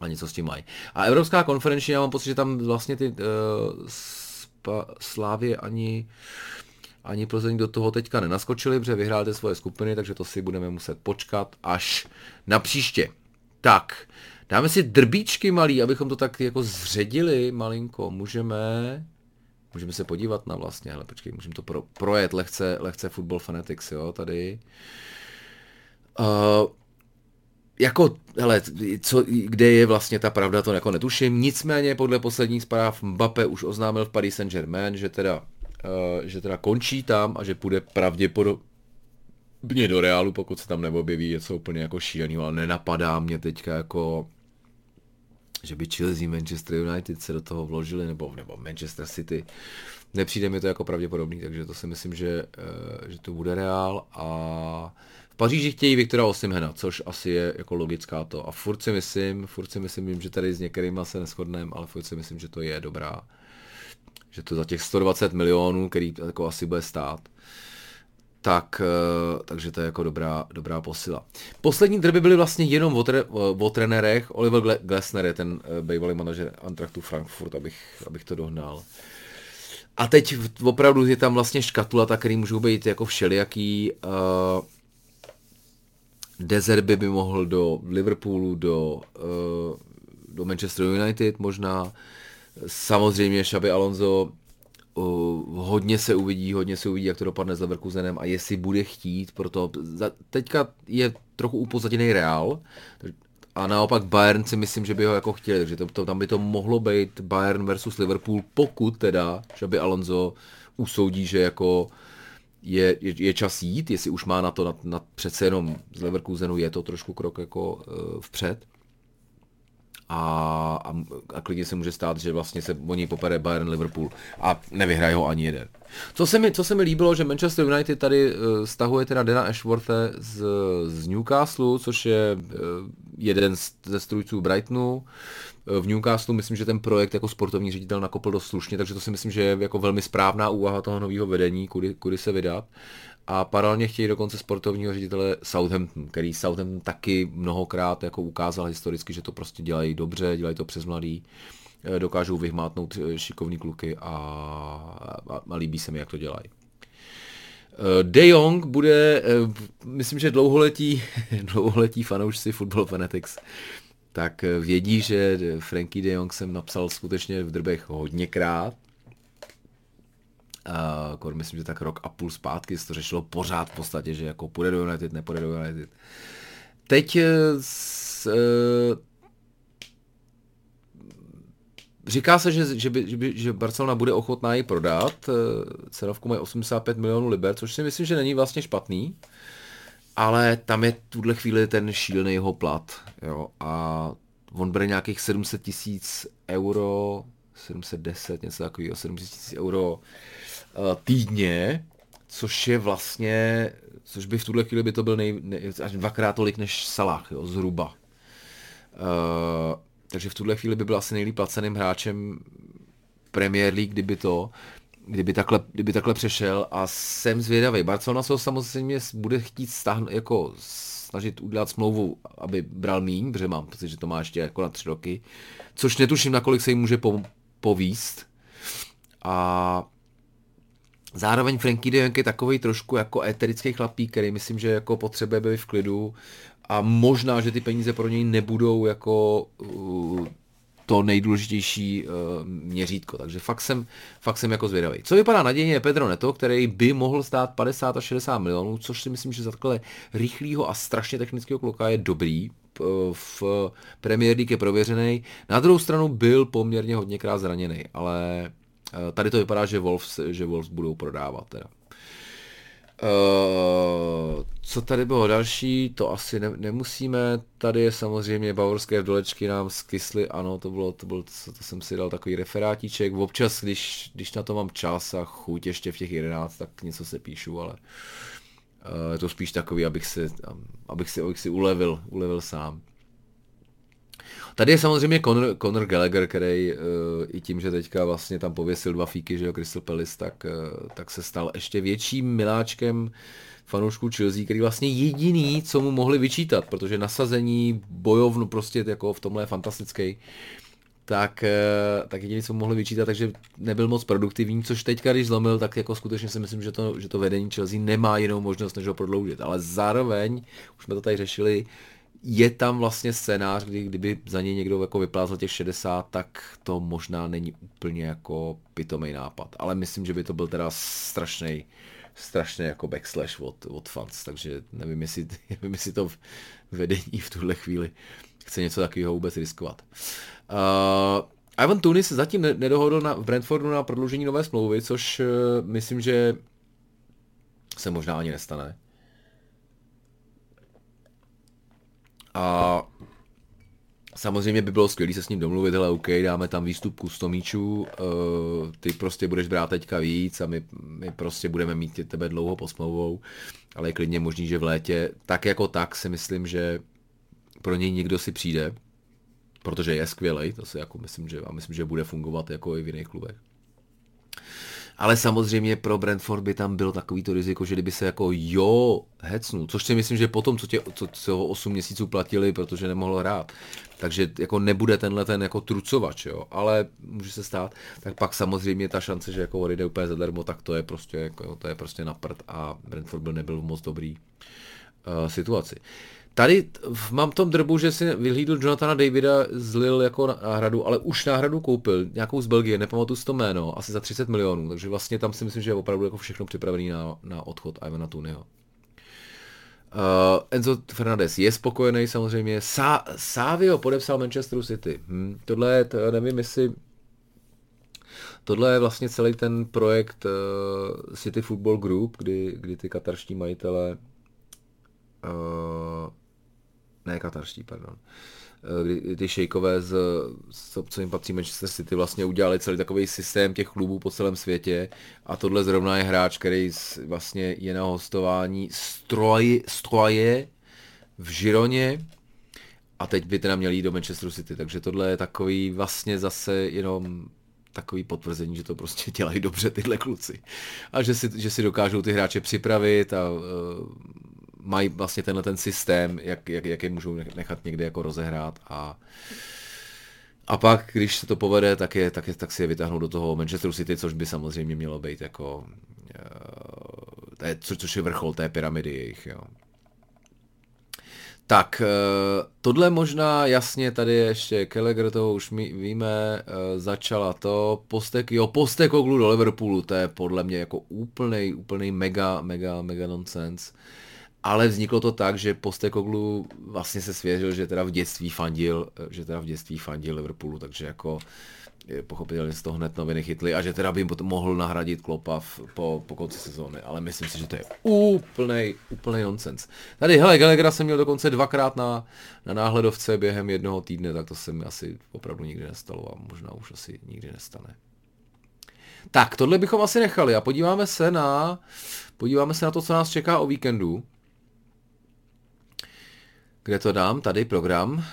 [SPEAKER 1] a něco s tím mají. A Evropská konferenční, já mám pocit, že tam vlastně ty uh, spa, Slávě ani ani Plzeň do toho teďka nenaskočili, protože vyhráli svoje skupiny, takže to si budeme muset počkat až na příště. Tak, Dáme si drbíčky malý, abychom to tak jako zředili malinko. Můžeme, můžeme se podívat na vlastně, ale počkej, můžeme to pro, projet lehce, lehce Football Fanatics, jo, tady. Uh, jako, hele, co, kde je vlastně ta pravda, to jako netuším. Nicméně podle posledních zpráv Mbappé už oznámil v Paris Saint-Germain, že teda, uh, že teda končí tam a že půjde pravděpodobně do Reálu, pokud se tam neobjeví něco úplně jako šíleného, ale nenapadá mě teďka jako že by Chelsea, Manchester United se do toho vložili, nebo, nebo Manchester City. Nepřijde mi to jako pravděpodobný, takže to si myslím, že, eh, že to bude reál a v Paříži chtějí Viktora Osimhena, což asi je jako logická to. A furt si myslím, furt si myslím, vím, že tady s některými se neschodneme, ale furt si myslím, že to je dobrá. Že to za těch 120 milionů, který jako asi bude stát, tak, eh, takže to je jako dobrá, dobrá posila. Poslední drby byly vlastně jenom o, tre, o trenérech. Oliver Glesner je ten eh, bývalý manažer Antraktu Frankfurt, abych, abych to dohnal. A teď opravdu je tam vlastně škatula, tak který můžou být jako všelijaký. Uh, Dezerby by mohl do Liverpoolu, do, uh, do Manchester United možná. Samozřejmě Xabi Alonso hodně se uvidí, hodně se uvidí, jak to dopadne s Leverkusenem a jestli bude chtít, proto za, teďka je trochu upozaděný Real a naopak Bayern si myslím, že by ho jako chtěli, takže to, to, tam by to mohlo být Bayern versus Liverpool, pokud teda, že by Alonso usoudí, že jako je, je, je čas jít, jestli už má na to, na, na přece jenom z Leverkusenu je to trošku krok jako uh, vpřed a, a, a klidně se může stát, že vlastně se o něj popere Bayern Liverpool a nevyhraje ho ani jeden. Co se mi, co se mi líbilo, že Manchester United tady uh, stahuje teda Dana Ashworthe z, z Newcastle, což je uh, jeden z, ze strujců Brightonu. Uh, v Newcastle myslím, že ten projekt jako sportovní ředitel nakopl dost slušně, takže to si myslím, že je jako velmi správná úvaha toho nového vedení, kudy, kudy se vydat a paralelně chtějí dokonce sportovního ředitele Southampton, který Southampton taky mnohokrát jako ukázal historicky, že to prostě dělají dobře, dělají to přes mladý, eh, dokážou vyhmátnout eh, šikovní kluky a, a, a líbí se mi, jak to dělají. Eh, De Jong bude, myslím, že dlouholetí, dlouholetí fanoušci Football Fanatics, tak vědí, že Frankie De Jong jsem napsal skutečně v drbech hodněkrát Uh, myslím, že tak rok a půl zpátky se to řešilo pořád v podstatě, že jako půjde do United, nepůjde do United. Teď s, uh, Říká se, že, že, by, že, by, že Barcelona bude ochotná ji prodat. Cenovku mají 85 milionů liber, což si myslím, že není vlastně špatný. Ale tam je tuhle chvíli ten šílený jeho plat. Jo, a on bere nějakých 700 tisíc euro, 710, něco takového, 700 tisíc euro eh, týdně, což je vlastně, což by v tuhle chvíli by to byl nej, nej, až dvakrát tolik než Salah, jo, zhruba. Uh, takže v tuhle chvíli by byl asi nejlíp placeným hráčem Premier League, kdyby to, kdyby takhle, kdyby takhle přešel a jsem zvědavý. Barcelona se samozřejmě bude chtít stáhnout, jako snažit udělat smlouvu, aby bral míň, protože mám pocit, že to má ještě jako na tři roky, což netuším, nakolik se jim může po, povíst. A zároveň Frankie de Jong je takový trošku jako eterický chlapík, který myslím, že jako potřebuje být v klidu a možná, že ty peníze pro něj nebudou jako uh, to nejdůležitější uh, měřítko. Takže fakt jsem, fakt jsem jako zvědavý. Co vypadá nadějně je Pedro Neto, který by mohl stát 50 až 60 milionů, což si myslím, že za takhle rychlého a strašně technického kluka je dobrý. V Premier League je prověřený. Na druhou stranu byl poměrně hodněkrát zraněný, ale tady to vypadá, že Wolves, že Wolves budou prodávat. Teda. Uh, co tady bylo další, to asi ne, nemusíme. Tady je samozřejmě bavorské vdolečky nám skysly, ano, to bylo, to bylo, to, to jsem si dal takový referátíček. Občas, když, když na to mám čas a chuť ještě v těch 11, tak něco se píšu, ale uh, je to spíš takový, abych si, abych si, abych si ulevil, ulevil sám. Tady je samozřejmě Conor, Conor Gallagher, který uh, i tím, že teďka vlastně tam pověsil dva fíky, že jo, Crystal Palace, tak, uh, tak se stal ještě větším miláčkem fanoušků Chelsea, který vlastně jediný, co mu mohli vyčítat, protože nasazení, bojovnu prostě jako v tomhle je fantastický, tak, uh, tak jediný, co mu mohli vyčítat, takže nebyl moc produktivní, což teďka, když zlomil, tak jako skutečně si myslím, že to, že to vedení Chelsea nemá jinou možnost, než ho prodloužit. Ale zároveň, už jsme to tady řešili, je tam vlastně scénář, kdy kdyby za něj někdo jako vyplázl těch 60, tak to možná není úplně jako pitomý nápad. Ale myslím, že by to byl teda strašný strašný jako backslash od, od fans, takže nevím jestli, nevím, jestli to vedení v tuhle chvíli chce něco takového vůbec riskovat. Uh, Ivan Tunis zatím nedohodl na, v Brentfordu na prodloužení nové smlouvy, což uh, myslím, že se možná ani nestane. A samozřejmě by bylo skvělé se s ním domluvit, ale OK, dáme tam výstup kustomíčů, uh, ty prostě budeš brát teďka víc a my, my prostě budeme mít tebe dlouho po smlouvou, ale je klidně možný, že v létě, tak jako tak si myslím, že pro něj někdo si přijde, protože je skvělý, to si jako myslím, že, a myslím, že bude fungovat jako i v jiných klubech ale samozřejmě pro Brentford by tam bylo takový to riziko, že kdyby se jako jo hecnul, což si myslím, že potom, co tě co, co ho 8 měsíců platili, protože nemohl hrát, takže jako nebude tenhle ten jako trucovač, jo, ale může se stát, tak pak samozřejmě ta šance, že jako odejde úplně zadarmo, tak to je prostě, jako, to je prostě na prd a Brentford byl nebyl moc dobrý uh, situaci. Tady mám tom drbu, že si vyhlídl Jonathana Davida z Lille jako náhradu, ale už náhradu koupil, nějakou z Belgie, nepamatuji si to jméno, asi za 30 milionů, takže vlastně tam si myslím, že je opravdu jako všechno připravený na, na odchod Ivana Tunyho. Uh, Enzo Fernandez je spokojený samozřejmě. Sa- Savio podepsal Manchester City. Hm, tohle je, to nevím jestli Tohle je vlastně celý ten projekt uh, City Football Group, kdy, kdy ty katarští majitele uh, ne katarští, pardon, eh, kdy ty šejkové, z, co jim patří Manchester City, vlastně udělali celý takový systém těch klubů po celém světě. A tohle zrovna je hráč, který vlastně je na hostování stroje, stroje v Žironě. A teď by teda měl jít do Manchester City, takže tohle je takový vlastně zase jenom takový potvrzení, že to prostě dělají dobře tyhle kluci. A že si, že si dokážou ty hráče připravit a uh, mají vlastně tenhle ten systém, jak, jak, jak je můžou nechat někde jako rozehrát a a pak, když se to povede, tak, je, tak, je, tak si je vytáhnou do toho Manchester City, což by samozřejmě mělo být jako, uh, to je, co, což je vrchol té pyramidy jejich, jo. Tak, eh, tohle možná jasně tady ještě Kelleger, toho už my víme, eh, začala to, postek, jo, Postekoglu do Liverpoolu, to je podle mě jako úplnej, úplnej mega, mega, mega nonsense. Ale vzniklo to tak, že Postekoglu vlastně se svěřil, že teda v dětství fandil, eh, že teda v dětství fandil Liverpoolu, takže jako pochopitelně z toho hned noviny chytli a že teda by mohl nahradit Klopa v, po, po konci sezóny, ale myslím si, že to je úplnej, úplnej nonsens. Tady, hele, Gallaghera jsem měl dokonce dvakrát na, na náhledovce během jednoho týdne, tak to se mi asi opravdu nikdy nestalo a možná už asi nikdy nestane. Tak, tohle bychom asi nechali a podíváme se na, podíváme se na to, co nás čeká o víkendu. Kde to dám? Tady program.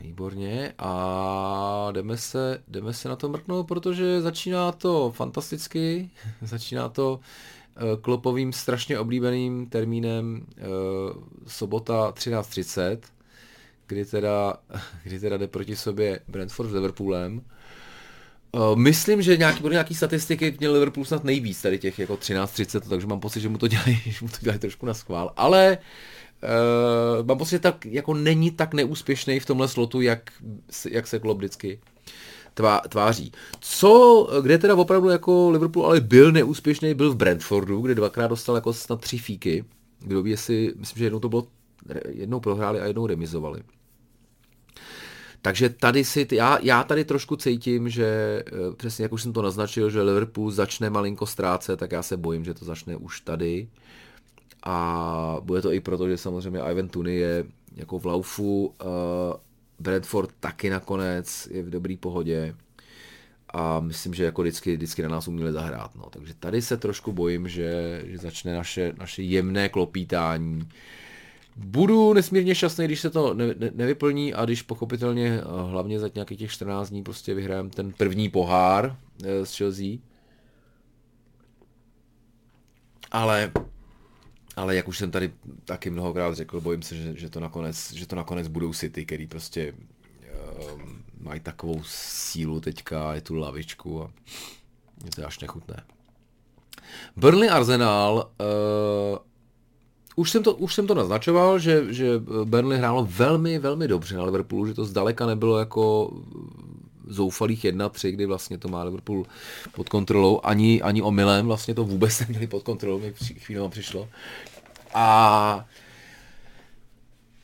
[SPEAKER 1] Výborně a jdeme se, jdeme se na to mrknout, protože začíná to fantasticky, začíná to uh, klopovým strašně oblíbeným termínem uh, sobota 13.30, kdy teda, kdy teda jde proti sobě Brentford s Liverpoolem. Uh, myslím, že nějaký, bude nějaký statistiky měl Liverpool snad nejvíc tady těch jako 13.30, takže mám pocit, že mu to dělají, že mu to dělají trošku na schvál, ale uh, Uh, mám pocit, že tak jako není tak neúspěšný v tomhle slotu, jak, jak se klub vždycky tvá, tváří. Co, kde teda opravdu jako Liverpool ale byl neúspěšný, byl v Brentfordu, kde dvakrát dostal jako snad tři fíky. Kdo ví, jestli, myslím, že jednou to bylo, jednou prohráli a jednou remizovali. Takže tady si, já, já tady trošku cítím, že eh, přesně jak už jsem to naznačil, že Liverpool začne malinko ztrácet, tak já se bojím, že to začne už tady. A bude to i proto, že samozřejmě Ivan Tuny je jako v laufu, uh, Bradford taky nakonec je v dobrý pohodě a myslím, že jako vždycky, vždycky na nás uměli zahrát. No. Takže tady se trošku bojím, že, že začne naše, naše jemné klopítání. Budu nesmírně šťastný, když se to ne, ne, nevyplní a když pochopitelně uh, hlavně za nějakých těch 14 dní prostě vyhrajeme ten první pohár uh, s Chelsea. Ale ale jak už jsem tady taky mnohokrát řekl, bojím se, že, že, to, nakonec, že to nakonec budou City, který prostě uh, mají takovou sílu teďka, je tu lavičku a je to až nechutné. Burnley Arsenal, uh, už jsem to, už jsem to naznačoval, že, že Burnley hrálo velmi, velmi dobře na Liverpoolu, že to zdaleka nebylo jako zoufalých 1-3, kdy vlastně to má Liverpool pod kontrolou, ani, ani omylem vlastně to vůbec neměli pod kontrolou, mi chvíli přišlo. A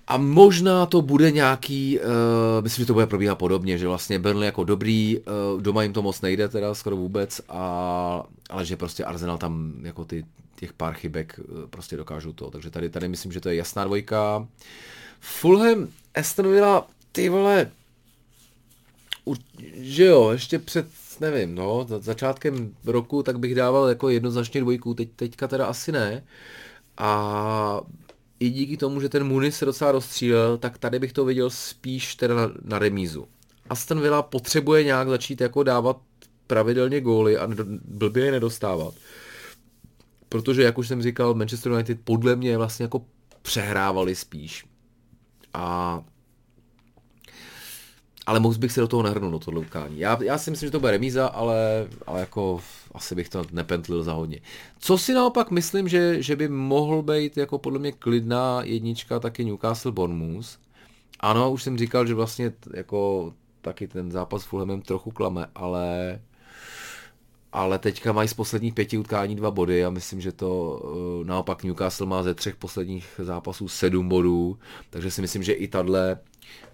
[SPEAKER 1] a možná to bude nějaký, uh, myslím, že to bude probíhat podobně, že vlastně Burnley jako dobrý, uh, doma jim to moc nejde teda skoro vůbec, a, ale že prostě Arsenal tam jako ty, těch pár chybek uh, prostě dokážou to. Takže tady, tady myslím, že to je jasná dvojka. Fulham, Aston Villa, ty vole, že jo, ještě před, nevím, no, začátkem roku, tak bych dával jako jednoznačně dvojku, teď, teďka teda asi ne. A i díky tomu, že ten Muniz se docela rozstřílel, tak tady bych to viděl spíš teda na, na remízu. Aston Villa potřebuje nějak začít jako dávat pravidelně góly a blbě je nedostávat. Protože, jak už jsem říkal, Manchester United podle mě vlastně jako přehrávali spíš. A ale mohl bych se do toho nahrnout, do toho utkání. Já, já si myslím, že to bude remíza, ale, ale jako asi bych to nepentlil za hodně. Co si naopak myslím, že, že by mohl být jako podle mě klidná jednička taky Newcastle Bournemouth. Ano, už jsem říkal, že vlastně jako taky ten zápas s Fulhamem trochu klame, ale ale teďka mají z posledních pěti utkání dva body a myslím, že to uh, naopak Newcastle má ze třech posledních zápasů sedm bodů, takže si myslím, že i tadle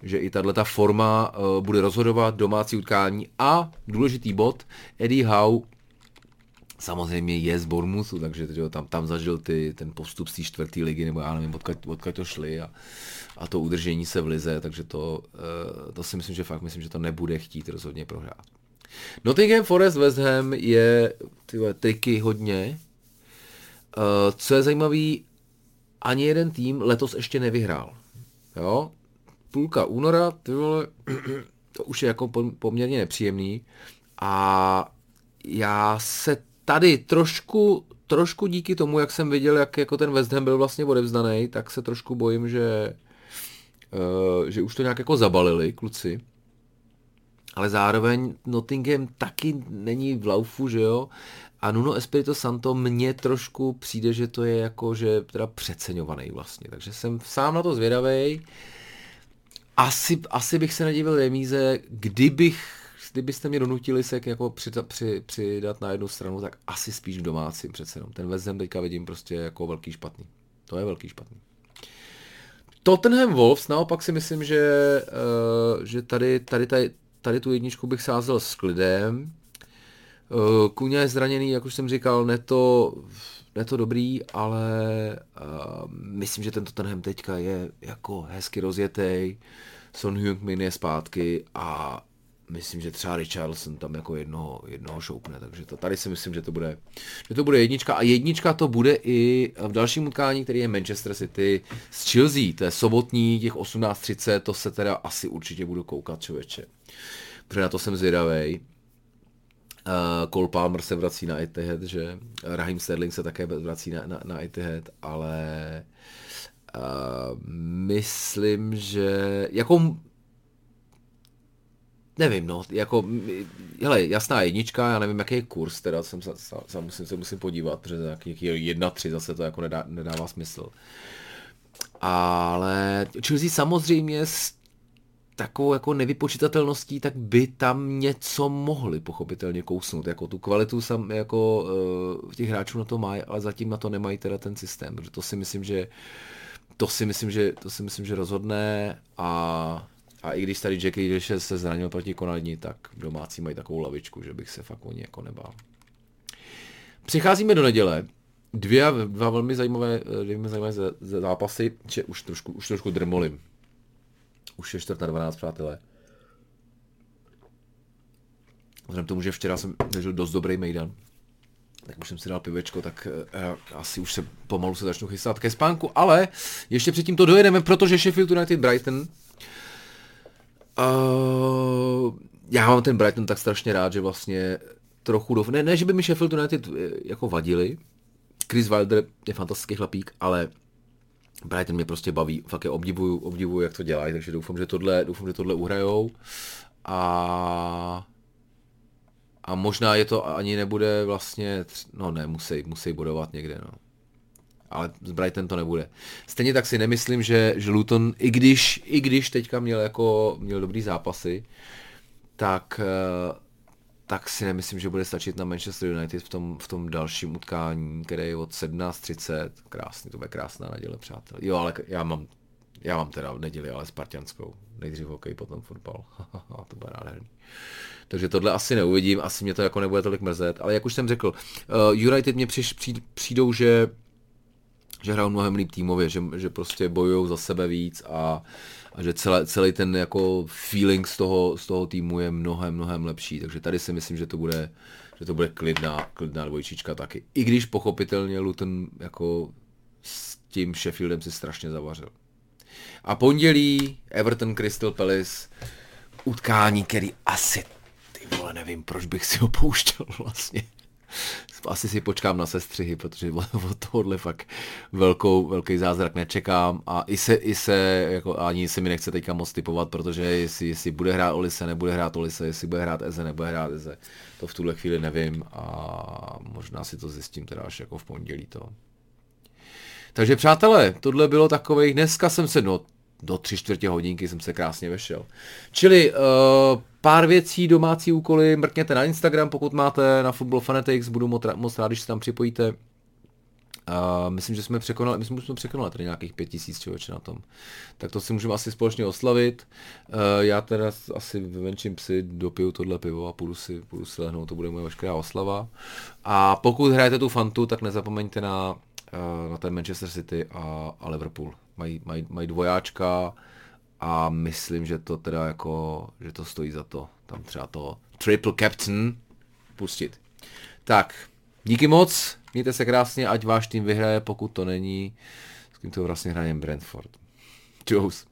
[SPEAKER 1] že i tahle ta forma uh, bude rozhodovat domácí utkání a důležitý bod, Eddie Howe samozřejmě je z Bournemouthu, takže že, tam, tam zažil ty, ten postup z té čtvrté ligy, nebo já nevím, odkud, odkud to šli a, a to udržení se v lize, takže to, uh, to si myslím, že fakt myslím, že to nebude chtít rozhodně prohrát. Nottingham Forest West Ham je tyhle, triky hodně. Uh, co je zajímavý, ani jeden tým letos ještě nevyhrál. Jo? půlka února, ty vole, to už je jako poměrně nepříjemný a já se tady trošku, trošku díky tomu, jak jsem viděl, jak jako ten West Ham byl vlastně odevzdaný, tak se trošku bojím, že, uh, že už to nějak jako zabalili kluci. Ale zároveň Nottingham taky není v laufu, že jo, a Nuno Espirito Santo mně trošku přijde, že to je jako, že teda přeceňovaný vlastně, takže jsem sám na to zvědavý. Asi, asi bych se nedivil remíze, kdybych kdybyste mě donutili se jako přidat, při, přidat na jednu stranu, tak asi spíš v domácím přece jenom. Ten West Ham teďka vidím prostě jako velký špatný. To je velký špatný. Tottenham Wolves naopak si myslím, že, uh, že tady, tady, tady, tady tu jedničku bych sázel s klidem. Uh, Kuňa je zraněný, jak už jsem říkal, neto, neto dobrý, ale uh, myslím, že ten Tottenham teďka je jako hezky rozjetý. Son Heung-min je zpátky a myslím, že třeba Richarlison tam jako jednoho, jednoho šoupne, takže to, tady si myslím, že to bude, že to bude jednička. A jednička to bude i v dalším utkání, který je Manchester City s Chelsea, to je sobotní, těch 18.30, to se teda asi určitě budu koukat, člověče, protože na to jsem zvědavej. Uh, Cole Palmer se vrací na Etihad, že? Raheem Sterling se také vrací na, na, na Etihad, ale uh, myslím, že jako Nevím, no, jako, hele, jasná jednička, já nevím, jaký je kurz, teda jsem se, se musím, se musím podívat, protože nějaký jedna, tři zase to jako nedá, nedává smysl. Ale Chelsea samozřejmě s takovou jako nevypočitatelností, tak by tam něco mohli pochopitelně kousnout. Jako tu kvalitu sam, jako uh, těch hráčů na to mají, ale zatím na to nemají teda ten systém, protože to si myslím, že to si myslím, že, to si myslím, že rozhodne a a i když tady Jackie když se zranil proti Konadní, tak domácí mají takovou lavičku, že bych se fakt o ně jako nebál. Přicházíme do neděle. Dvě, dva velmi zajímavé, dvě zajímavé zápasy, že už trošku, už trošku drmolím. Už je čtvrt na 12, přátelé. Vzhledem tomu, že včera jsem zažil dost dobrý mejdan, tak už jsem si dal pivečko, tak uh, asi už se pomalu se začnu chystat ke spánku, ale ještě předtím to dojedeme, protože Sheffield United Brighton Uh, já mám ten Brighton tak strašně rád, že vlastně trochu do... Ne, ne, že by mi Sheffield United eh, jako vadili. Chris Wilder je fantastický chlapík, ale Brighton mě prostě baví. Fakt je obdivuju, obdivuju, jak to dělají, takže doufám, že tohle, doufám, že tohle uhrajou. A a možná je to ani nebude vlastně, no ne, musí, musí bodovat někde, no ale z Brighton to nebude. Stejně tak si nemyslím, že, že Luton, i když, i když teďka měl, jako, měl dobrý zápasy, tak, eh, tak si nemyslím, že bude stačit na Manchester United v tom, v tom dalším utkání, které je od 17.30. Krásný, to bude krásná neděle, přátel. Jo, ale já mám, já mám teda v neděli, ale spartianskou. Nejdřív hokej, potom fotbal. to bude nádherný. Takže tohle asi neuvidím, asi mě to jako nebude tolik mrzet, ale jak už jsem řekl, uh, United mě přijdou, že že hrajou mnohem líp týmově, že, že prostě bojují za sebe víc a, a že celé, celý ten jako feeling z toho, z toho týmu je mnohem, mnohem lepší. Takže tady si myslím, že to bude, že to bude klidná, klidná dvojčička taky. I když pochopitelně Luton jako s tím Sheffieldem si strašně zavařil. A pondělí Everton Crystal Palace utkání, který asi ty vole, nevím, proč bych si ho pouštěl vlastně asi si počkám na sestřihy, protože od tohohle fakt velkou, velký zázrak nečekám a i se, i se jako ani se mi nechce teďka moc typovat, protože jestli, jestli bude hrát Olise, nebude hrát Olise, jestli bude hrát Eze, nebude hrát Eze, to v tuhle chvíli nevím a možná si to zjistím teda až jako v pondělí to. Takže přátelé, tohle bylo takových, dneska jsem se, no do tři čtvrtě hodinky jsem se krásně vešel. Čili uh, pár věcí, domácí úkoly, mrkněte na Instagram, pokud máte na Football Fanatics, budu moc, rád, když se tam připojíte. Uh, myslím, že jsme překonali, myslím, že jsme překonali tady nějakých pět tisíc člověče na tom. Tak to si můžeme asi společně oslavit. Uh, já teda asi vyvenčím psi, dopiju tohle pivo a půjdu si, půjdu si lehnout, to bude moje veškerá oslava. A pokud hrajete tu fantu, tak nezapomeňte na, uh, na ten Manchester City a, a Liverpool mají, mají, mají dvojáčka a myslím, že to teda jako, že to stojí za to. Tam třeba to triple captain pustit. Tak, díky moc, mějte se krásně, ať váš tým vyhraje, pokud to není, s kým to vlastně hrajem Brentford. Čus.